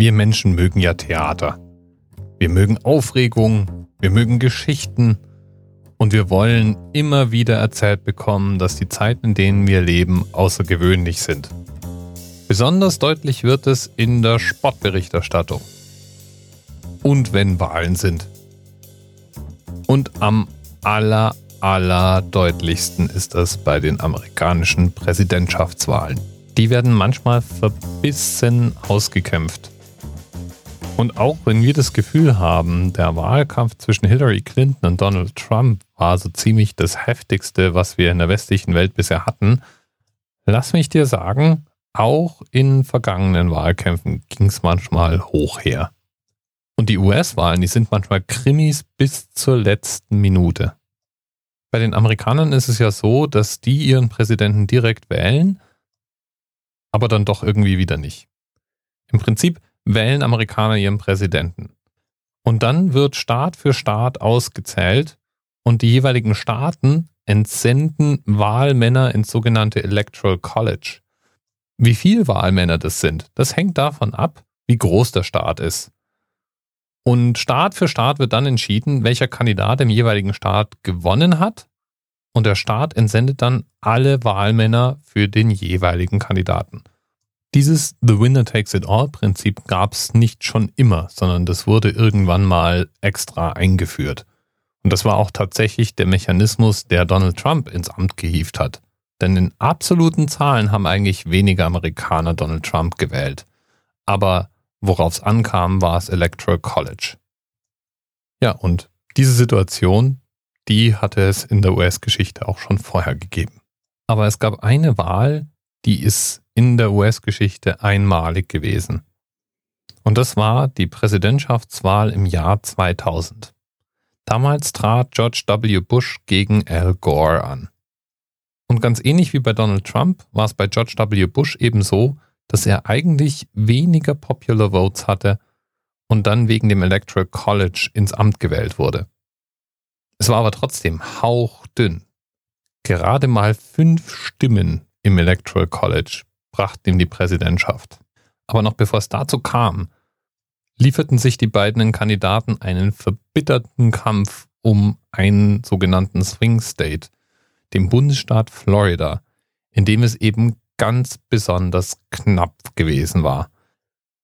Wir Menschen mögen ja Theater. Wir mögen Aufregung, wir mögen Geschichten und wir wollen immer wieder erzählt bekommen, dass die Zeiten, in denen wir leben, außergewöhnlich sind. Besonders deutlich wird es in der Sportberichterstattung. Und wenn Wahlen sind. Und am aller, aller deutlichsten ist das bei den amerikanischen Präsidentschaftswahlen. Die werden manchmal verbissen ausgekämpft. Und auch wenn wir das Gefühl haben, der Wahlkampf zwischen Hillary Clinton und Donald Trump war so ziemlich das heftigste, was wir in der westlichen Welt bisher hatten, lass mich dir sagen, auch in vergangenen Wahlkämpfen ging es manchmal hoch her. Und die US-Wahlen, die sind manchmal Krimis bis zur letzten Minute. Bei den Amerikanern ist es ja so, dass die ihren Präsidenten direkt wählen, aber dann doch irgendwie wieder nicht. Im Prinzip wählen Amerikaner ihren Präsidenten. Und dann wird Staat für Staat ausgezählt und die jeweiligen Staaten entsenden Wahlmänner ins sogenannte Electoral College. Wie viel Wahlmänner das sind, das hängt davon ab, wie groß der Staat ist. Und Staat für Staat wird dann entschieden, welcher Kandidat im jeweiligen Staat gewonnen hat. Und der Staat entsendet dann alle Wahlmänner für den jeweiligen Kandidaten. Dieses The Winner Takes It All Prinzip gab es nicht schon immer, sondern das wurde irgendwann mal extra eingeführt. Und das war auch tatsächlich der Mechanismus, der Donald Trump ins Amt gehievt hat. Denn in absoluten Zahlen haben eigentlich weniger Amerikaner Donald Trump gewählt. Aber worauf es ankam, war es Electoral College. Ja, und diese Situation, die hatte es in der US-Geschichte auch schon vorher gegeben. Aber es gab eine Wahl, die ist in der US-Geschichte einmalig gewesen. Und das war die Präsidentschaftswahl im Jahr 2000. Damals trat George W. Bush gegen Al Gore an. Und ganz ähnlich wie bei Donald Trump war es bei George W. Bush eben so, dass er eigentlich weniger Popular Votes hatte und dann wegen dem Electoral College ins Amt gewählt wurde. Es war aber trotzdem hauchdünn. Gerade mal fünf Stimmen im Electoral College brachten ihm die Präsidentschaft. Aber noch bevor es dazu kam, lieferten sich die beiden Kandidaten einen verbitterten Kampf um einen sogenannten Swing State, dem Bundesstaat Florida, in dem es eben ganz besonders knapp gewesen war.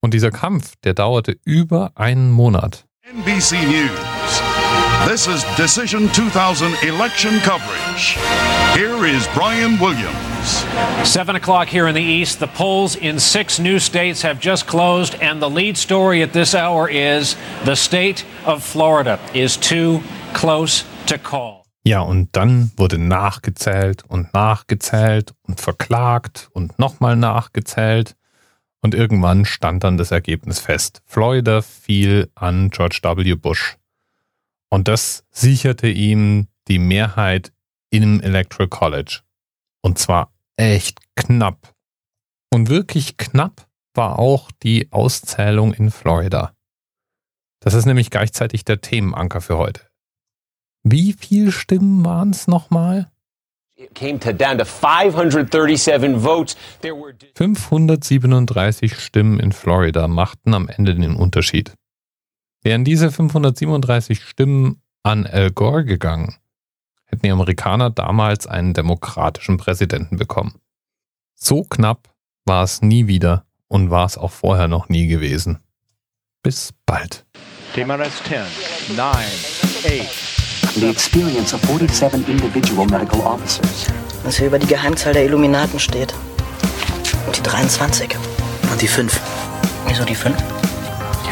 Und dieser Kampf, der dauerte über einen Monat. NBC News. This is Decision 2000 election coverage. Here is Brian Williams. Seven o'clock here in the East. The polls in six new states have just closed, and the lead story at this hour is the state of Florida is too close to call. Ja, und dann wurde nachgezählt und nachgezählt und verklagt und nochmal nachgezählt. Und irgendwann stand dann das Ergebnis fest. Florida fiel an George W. Bush. Und das sicherte ihm die Mehrheit im Electoral College. Und zwar echt knapp. Und wirklich knapp war auch die Auszählung in Florida. Das ist nämlich gleichzeitig der Themenanker für heute. Wie viele Stimmen waren es nochmal? 537 Stimmen in Florida machten am Ende den Unterschied. Wären diese 537 Stimmen an Al Gore gegangen, hätten die Amerikaner damals einen demokratischen Präsidenten bekommen. So knapp war es nie wieder und war es auch vorher noch nie gewesen. Bis bald. TMRS 10, 9, 8. The experience of 47 individual medical officers. Was hier über die Geheimzahl der Illuminaten steht. Und die 23. Und die 5. Wieso die 5?